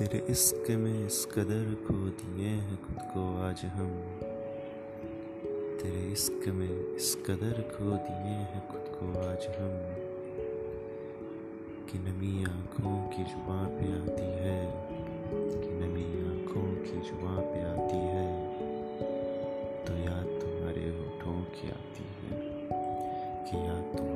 तेरे इश्क में इस कदर खो दिए हैं खुद को आज हम। तेरे इश्क में इस कदर खो दिए हैं खुद को आज हम। कि नमी आँखों की जुबा पे आती है कि नमी आँखों की जुबा पे आती है तो याद तुम्हारे होठों की आती है, कि याद तुम